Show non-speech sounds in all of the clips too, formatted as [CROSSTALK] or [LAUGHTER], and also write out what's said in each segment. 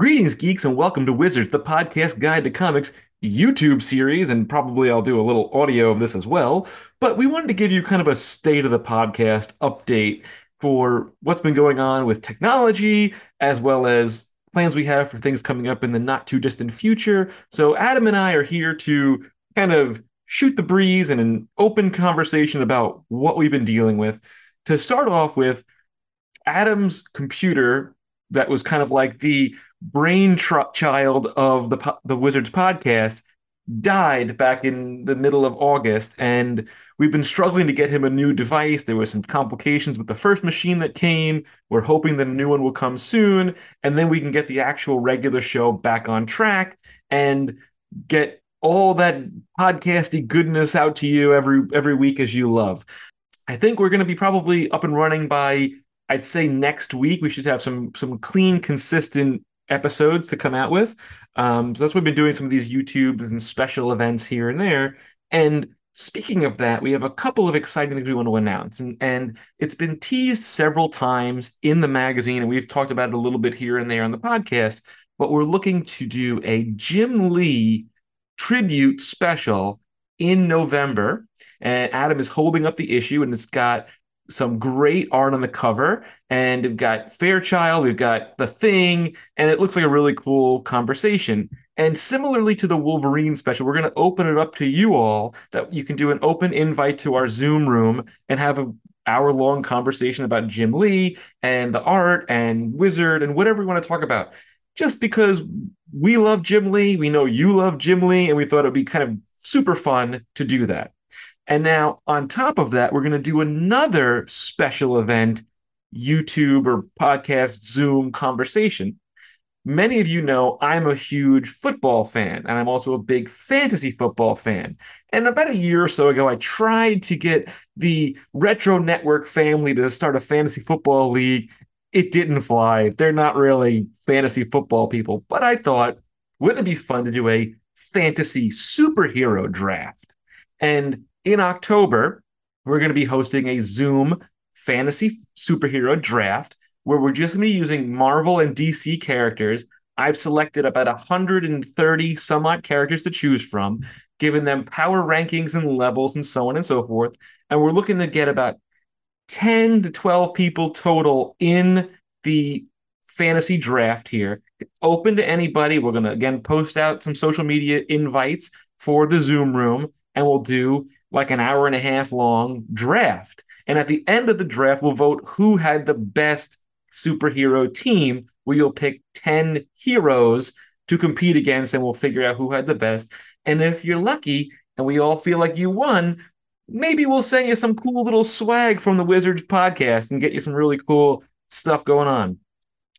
Greetings, geeks, and welcome to Wizards, the podcast guide to comics YouTube series, and probably I'll do a little audio of this as well. But we wanted to give you kind of a state of the podcast update for what's been going on with technology, as well as plans we have for things coming up in the not too distant future. So, Adam and I are here to kind of shoot the breeze and an open conversation about what we've been dealing with. To start off with, Adam's computer that was kind of like the brain child of the the Wizards podcast died back in the middle of August, and we've been struggling to get him a new device. There were some complications with the first machine that came. We're hoping that a new one will come soon, and then we can get the actual regular show back on track and get all that podcasty goodness out to you every every week as you love. I think we're going to be probably up and running by I'd say next week. We should have some some clean, consistent episodes to come out with. Um, so that's what we've been doing some of these YouTubes and special events here and there. And speaking of that, we have a couple of exciting things we want to announce. And, and it's been teased several times in the magazine, and we've talked about it a little bit here and there on the podcast. But we're looking to do a Jim Lee tribute special in November. And Adam is holding up the issue, and it's got some great art on the cover. And we've got Fairchild, we've got The Thing, and it looks like a really cool conversation. And similarly to the Wolverine special, we're going to open it up to you all that you can do an open invite to our Zoom room and have a hour long conversation about Jim Lee and the art and Wizard and whatever we want to talk about. Just because we love Jim Lee, we know you love Jim Lee, and we thought it'd be kind of super fun to do that. And now, on top of that, we're going to do another special event, YouTube or podcast, Zoom conversation. Many of you know I'm a huge football fan, and I'm also a big fantasy football fan. And about a year or so ago, I tried to get the Retro Network family to start a fantasy football league. It didn't fly. They're not really fantasy football people, but I thought, wouldn't it be fun to do a fantasy superhero draft? And in October, we're going to be hosting a Zoom fantasy superhero draft where we're just going to be using Marvel and DC characters. I've selected about 130 some odd characters to choose from, giving them power rankings and levels and so on and so forth. And we're looking to get about 10 to 12 people total in the fantasy draft here. Open to anybody. We're going to again post out some social media invites for the Zoom room and we'll do like an hour and a half long draft. And at the end of the draft, we'll vote who had the best superhero team, you'll pick 10 heroes to compete against, and we'll figure out who had the best. And if you're lucky and we all feel like you won, maybe we'll send you some cool little swag from the Wizards podcast and get you some really cool stuff going on.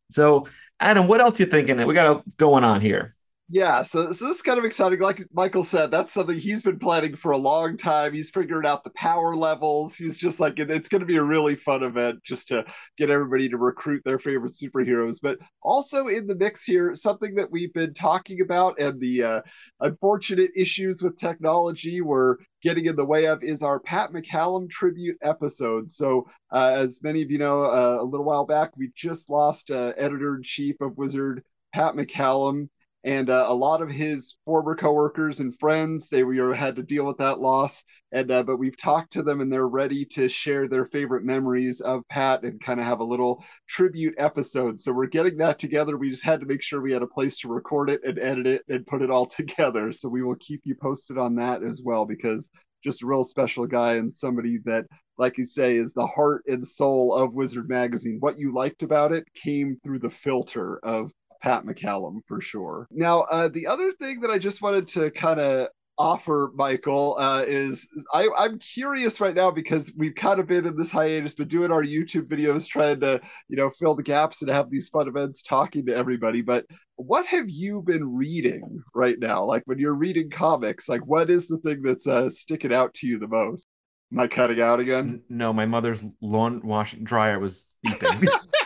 So, Adam, what else you thinking? That we got going on here? Yeah, so, so this is kind of exciting. Like Michael said, that's something he's been planning for a long time. He's figured out the power levels. He's just like, it's going to be a really fun event just to get everybody to recruit their favorite superheroes. But also in the mix here, something that we've been talking about and the uh, unfortunate issues with technology were getting in the way of is our Pat McCallum tribute episode. So, uh, as many of you know, uh, a little while back, we just lost uh, editor in chief of Wizard, Pat McCallum and uh, a lot of his former coworkers and friends they were had to deal with that loss. And uh, but we've talked to them and they're ready to share their favorite memories of pat and kind of have a little tribute episode. So we're getting that together. We just had to make sure we had a place to record it and edit it and put it all [LAUGHS] together. So we will keep you posted on that as well because just a real special guy and somebody that like you say is the heart and soul of wizard magazine. What you liked about it came through the filter of Pat McCallum for sure. Now, uh, the other thing that I just wanted to kind of offer, Michael, uh, is I, I'm curious right now because we've kind of been in this hiatus, but doing our YouTube videos, trying to you know fill the gaps and have these fun events, talking to everybody. But what have you been reading right now? Like when you're reading comics, like what is the thing that's uh, sticking out to you the most? Am I cutting out again? No, my mother's lawn washing dryer was beeping. [LAUGHS]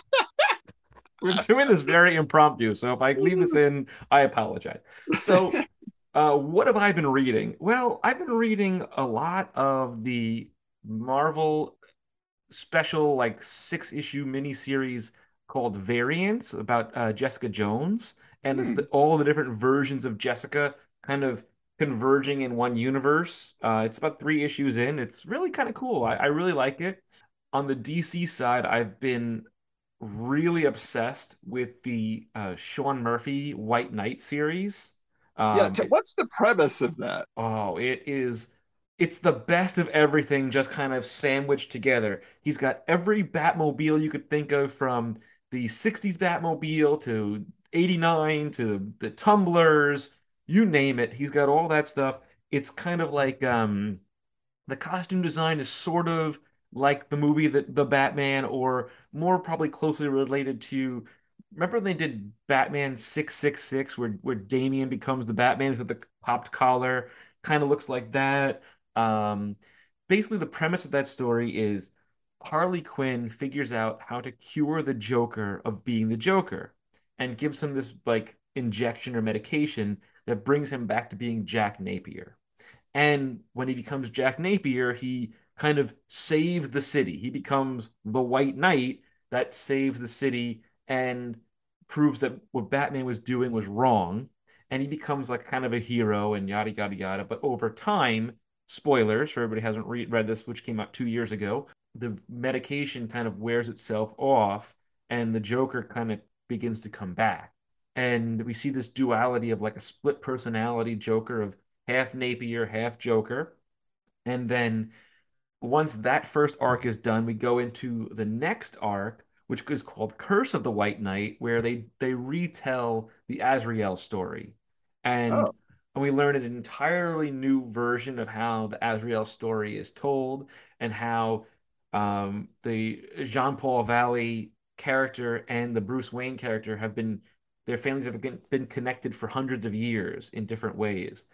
We're doing this very impromptu. So if I leave this in, I apologize. So, [LAUGHS] uh, what have I been reading? Well, I've been reading a lot of the Marvel special, like six issue miniseries called Variants about uh, Jessica Jones and it's the, Hmm. all the different versions of Jessica kind of converging in one universe. Uh, it's about three issues in. It's really kind of cool. I, I really like it. On the DC side, I've been really obsessed with the uh, Sean Murphy White Knight series. Yeah. Um, T- what's the premise of that? oh, it is. It's the best of everything, just kind of sandwiched together. He's got every Batmobile you could think of, from the '60s Batmobile to '89 to the tumblers, you name it. He's got all that stuff. It's kind of like um the costume design is sort of like the movie that the Batman, or more probably closely related to. Remember when they did Batman 666, where where Damian becomes the Batman with the popped collar? Kind of looks like that. Um, basically, the premise of that story is Harley Quinn figures out how to cure the Joker of being the Joker and gives him this like injection or medication that brings him back to being Jack Napier. And when he becomes Jack Napier, he kind of saves the city. He becomes the White Knight that saves the city and proves that what Batman was doing was wrong. And he becomes like kind of a hero and yada, yada, yada. But over time, spoilers for everybody hasn't re- read this, which came out two years ago, the medication kind of wears itself off and the Joker kind of begins to come back. And we see this duality of like a split personality Joker of half Napier, half Joker. And then once that first arc is done, we go into the next arc, which is called Curse of the White Knight, where they they retell the Azrael story. And Oh, and we learn an entirely new version of how the Azrael story is told and how um, the Jean-Paul Valley character and the Bruce Wayne character have been their families have been connected for hundreds of years in different ways.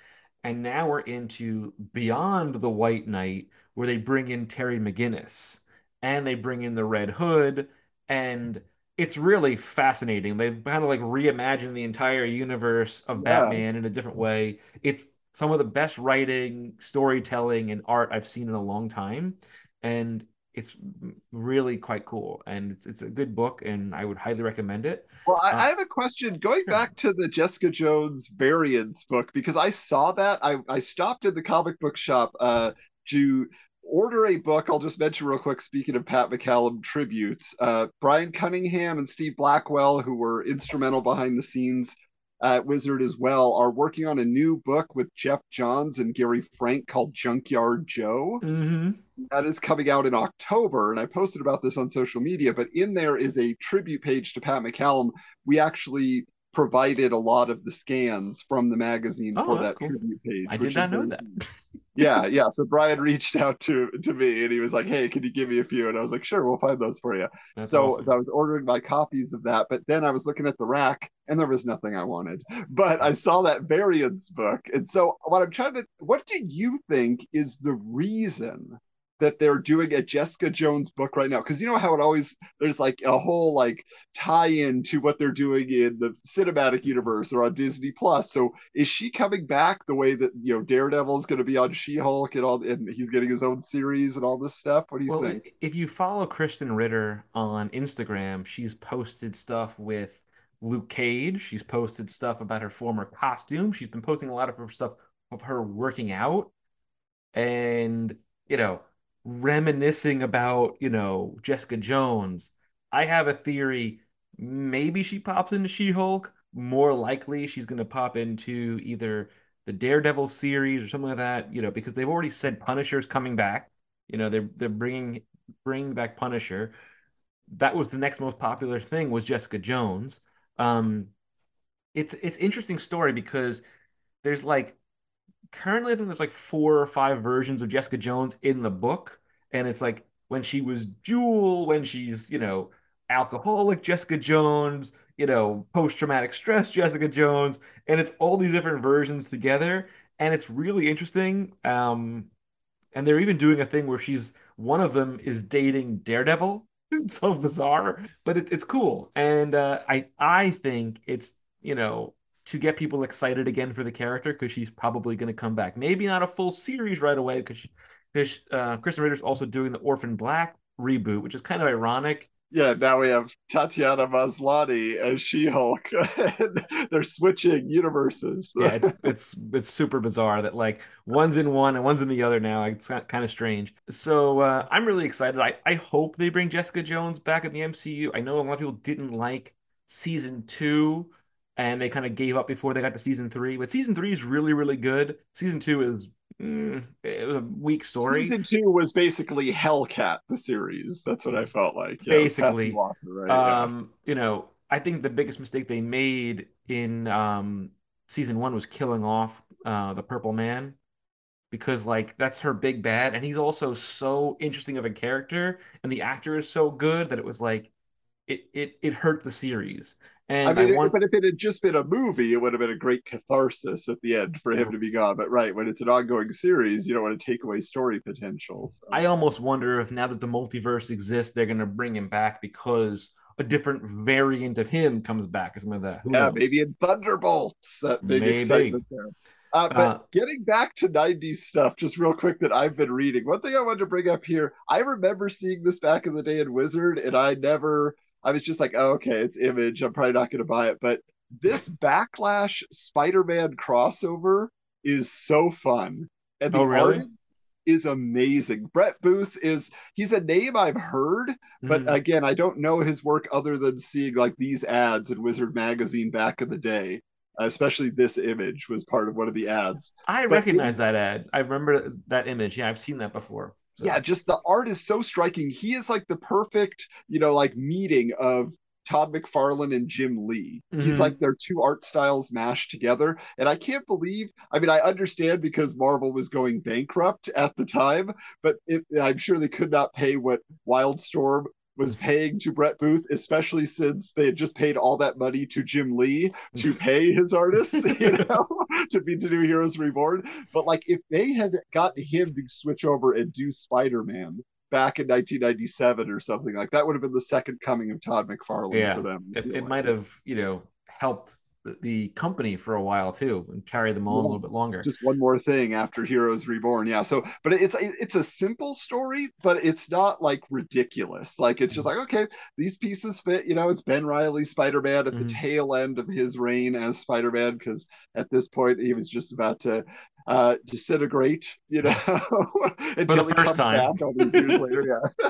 And now we're into Beyond the White Knight, where they bring in Terry McGinnis and they bring in the Red Hood, and it's really fascinating. They've kind of like reimagined the entire universe of yeah. Batman in a different way. It's some of the best writing, storytelling, and art I've seen in a long time, and it's really quite cool. And it's it's a good book, and I would highly recommend it. Well, I, Uh, I have a question going back to the Jessica Jones variants book because I saw that. I, I stopped in the comic book shop uh, to order a book. I'll just mention real quick, speaking of Pat McCallum tributes, uh, Brian Cunningham and Steve Blackwell, who were instrumental behind the scenes at Wizard as well, are working on a new book with Geoff Johns and Gary Frank called Junkyard Joe hmm that is coming out in October, and I posted about this on social media. But in there is a tribute page to Pat McCallum. We actually provided a lot of the scans from the magazine Oh, for that cool. tribute page. I did not know that. yeah, yeah. So Brian reached out to to me and he was like, "Hey, can you give me a few?" And I was like, "Sure, we'll find those for you." That's So, so awesome. I was ordering my copies of that, but then I was looking at the rack and there was nothing I wanted. But I saw that variants book, and so what I'm trying to, what do you think is the reason? That they're doing a Jessica Jones book right now, because you know how it always there's like a whole like tie-in to what they're doing in the cinematic universe or on Disney Plus. So is she coming back the way that you know Daredevil is going to be on She-Hulk and all, and he's getting his own series and all this stuff? What do you Well, think? if you follow Krysten Ritter on Instagram, she's posted stuff with Luke Cage. She's posted stuff about her former costume. She's been posting a lot of her stuff of her working out and, you know, reminiscing about, you know, Jessica Jones. I have a theory. Maybe she pops into She-Hulk. More likely, she's going to pop into either the Daredevil series or something like that, you know, because they've already said Punisher's coming back. You know, they're they're bringing bringing back Punisher. That was the next most popular thing was Jessica Jones. Um, it's it's interesting story because there's like currently I think there's like four or five versions of Jessica Jones in the book, and it's like when she was Jewel, when she's you know alcoholic Jessica Jones, you know post-traumatic stress Jessica Jones, and it's all these different versions together, and it's really interesting. Um, and they're even doing a thing where she's one of them is dating Daredevil. It's [LAUGHS] so bizarre, but it's it's cool, and uh, I I think it's you know to get people excited again for the character because she's probably going to come back. Maybe not a full series right away because because uh, Krysten Ritter's also doing the Orphan Black reboot, which is kind of ironic yeah, now we have Tatiana Maslany as She-Hulk. [LAUGHS] They're switching universes. yeah, it's it's it's super bizarre that like one's in one and one's in the other now. It's kind of strange. So uh, I'm really excited. I I hope they bring Jessica Jones back in the MCU. I know a lot of people didn't like season two and they kind of gave up before they got to season three. But season three is really, really good. Season two is mm, it was a weak story. Season two was basically Hellcat, the series. That's what I felt like. Yeah, basically, Walker, right? um, yeah. you know, I think the biggest mistake they made in um, season one was killing off uh, the Purple Man because like that's her big bad, and he's also so interesting of a character, and the actor is so good that it was like it it it hurt the series. And I mean, I want... but if it had just been a movie, it would have been a great catharsis at the end for him to be gone. But right, when it's an ongoing series, you don't want to take away story potential. So. I almost wonder if now that the multiverse exists, they're going to bring him back because a different variant of him comes back or something like that. Who yeah, knows? maybe in Thunderbolts. That big maybe. excitement there. Uh, but uh, getting back to 90s stuff, just real quick, that I've been reading. One thing I wanted to bring up here I remember seeing this back in the day in Wizard, and I never I was just like, oh, okay, it's Image. I'm probably not going to buy it. But this Backlash Spider-Man crossover is so fun, and the oh, really? art is amazing. Brett Booth is he's a name I've heard, but mm. again, I don't know his work other than seeing like these ads in Wizard magazine back in the day. Especially this image was part of one of the ads. I but recognize it, that ad. I remember that image. Yeah, I've seen that before. Yeah, just the art is so striking. He is like the perfect, you know, like meeting of Todd McFarlane and Jim Lee. Mm-hmm. He's like their two art styles mashed together. And I can't believe, I mean, I understand because Marvel was going bankrupt at the time, but it, I'm sure they could not pay what Wildstorm was paying to Brett Booth, especially since they had just paid all that money to Jim Lee to [LAUGHS] pay his artists, [LAUGHS] you know, to be to do Heroes Reborn. But like if they had gotten him to switch over and do Spider-Man back in 1997 or something like that would have been the second coming of Todd McFarlane yeah, for them. It, it might have, you know, helped the company for a while too and carry them on a little bit longer. Just one more thing after Heroes Reborn. Yeah. So, but it's it's a simple story, but it's not like ridiculous. Like it's just mm-hmm. like okay, these pieces fit. You know, it's Ben Reilly Spider Man at mm-hmm. the tail end of his reign as Spider Man because at this point he was just about to uh disintegrate. You know, until [LAUGHS] for the first time. all these years later. Yeah.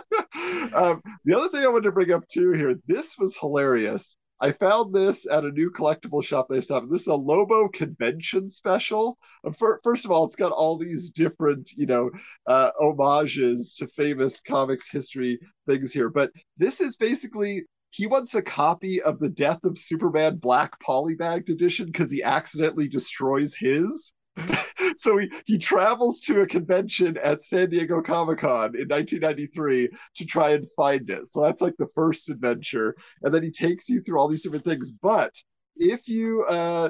[LAUGHS] um, the other thing I wanted to bring up too here. This was hilarious I found this at a new collectible shop they stopped. This is a Lobo convention special. First of all, it's got all these different, you know, uh, homages to famous comics history things here. But this is basically he wants a copy of the Death of Superman Black Polybagged edition because he accidentally destroys his. [LAUGHS] so he, he travels to a convention at San Diego Comic Con in 1993 to try and find it. So that's like the first adventure. And then he takes you through all these different things. But if you uh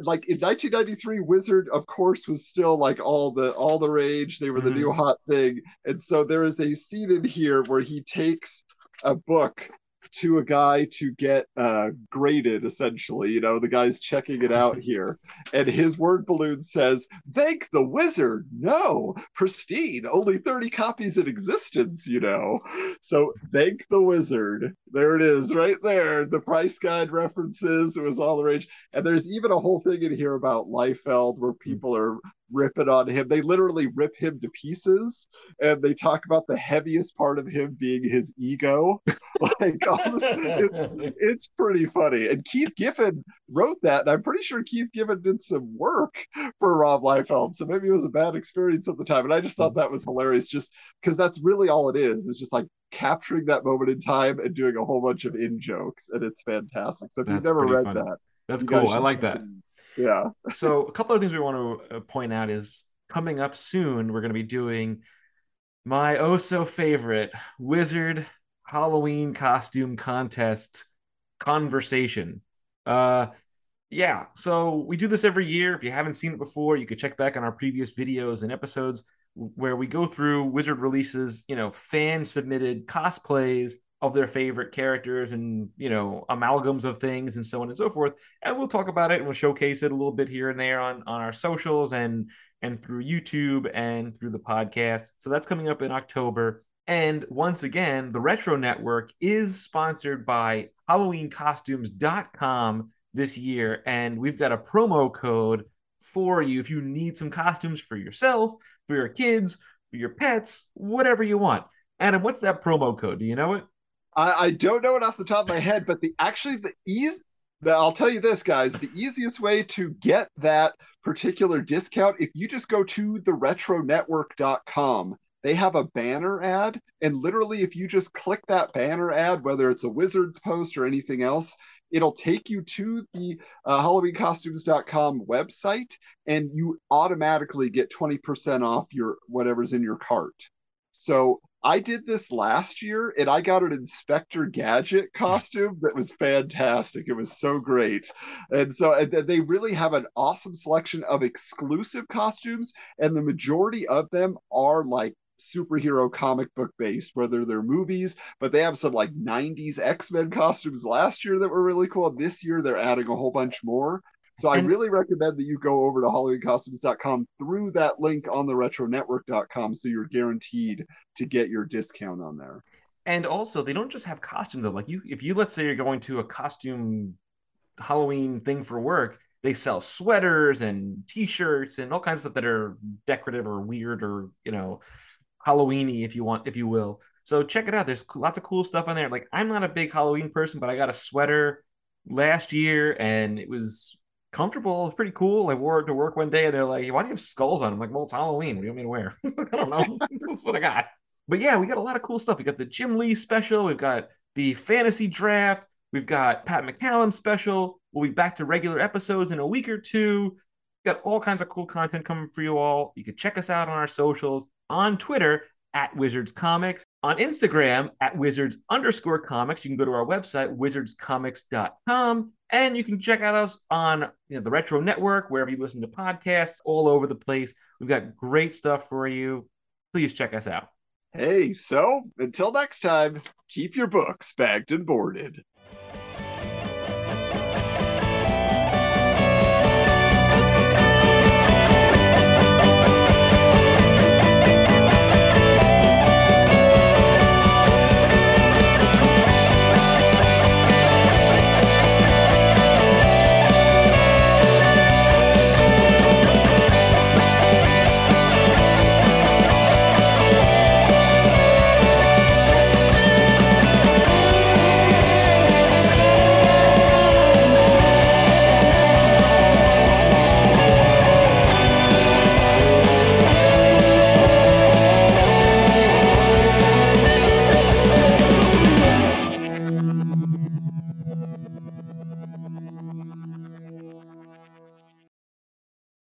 like in 1993 wizard of course was still like all the all the rage they were the mm-hmm. new hot thing and so there is a scene in here where he takes a book to a guy to get uh, graded, essentially. You know, the guy's checking it out [LAUGHS] here. And his word balloon says, Thank the wizard. No, pristine. Only 30 copies in existence, you know. So thank the wizard. There it is, right there. The price guide references. It was all the rage. And there's even a whole thing in here about Liefeld where hmm. people are ripping on him. They literally rip him to pieces, and they talk about the heaviest part of him being his ego. [LAUGHS] like, it's, [LAUGHS] it's pretty funny. And Keith Giffen wrote that, and I'm pretty sure Keith Giffen did some work for Rob Liefeld. So maybe it was a bad experience at the time. And I just thought that was hilarious, just because that's really all it is. It's just like capturing that moment in time and doing a whole bunch of in jokes, and it's fantastic. So if that's you've never read funny. that, that's cool. I like that. Yeah. [LAUGHS] so a couple of things we want to uh, point out is coming up soon. We're going to be doing my oh so favorite wizard Halloween costume contest conversation. Uh, yeah. So we do this every year. If you haven't seen it before, you could check back on our previous videos and episodes where we go through Wizard releases, you know, fan submitted cosplays of their favorite characters and you know amalgams of things and so on and so forth and we'll talk about it and we'll showcase it a little bit here and there on on our socials and and through youtube and through the podcast so that's coming up in october And once again, the Retro Network is sponsored by HalloweenCostumes.com this year. And we've got a promo code for you if you need some costumes for yourself, for your kids, for your pets, whatever you want. Adam, what's that promo code? Do you know it? I, I don't know it off the top of my head, but the actually the ease I'll tell you this, guys. The easiest way to get that particular discount, if you just go to theretronetwork.com, they have a banner ad. And literally, if you just click that banner ad, whether it's a Wizards post or anything else, it'll take you to the uh, HalloweenCostumes.com website and you automatically get 20% off your whatever's in your cart. So I did this last year and I got an Inspector Gadget costume that was fantastic. It was so great. And so and they really have an awesome selection of exclusive costumes, and the majority of them are like superhero comic book based, whether they're movies, but they have some like 90s X Men costumes last year that were really cool. This year they're adding a whole bunch more. So I really recommend that you go over to HalloweenCostumes.com through that link on the retronetwork.com so you're guaranteed to get your discount on there. And also, they don't just have costumes though. Like you, if you let's say you're going to a costume Halloween thing for work, they sell sweaters and T-shirts and all kinds of stuff that are decorative or weird or you know Halloweeny, if you want, if you will. So check it out. There's lots of cool stuff on there. Like I'm not a big Halloween person, but I got a sweater last year and it was comfortable. It's pretty cool. I wore it to work one day and they're like, why do you have skulls on? I'm like, well, it's Halloween. What do you want me to wear? [LAUGHS] I don't know. [LAUGHS] That's what I got. But yeah, we got a lot of cool stuff. We got the Jim Lee special. We've got the fantasy draft. We've got Pat McCallum special. We'll be back to regular episodes in a week or two. We've got all kinds of cool content coming for you all. You can check us out on our socials on Twitter at Wizards Comics, on Instagram at Wizards underscore comics. You can go to our website, wizardscomics.com, and you can check out us on you know, the Retro Network, wherever you listen to podcasts, all over the place. We've got great stuff for you. Please check us out. Hey, so until next time, keep your books bagged and boarded.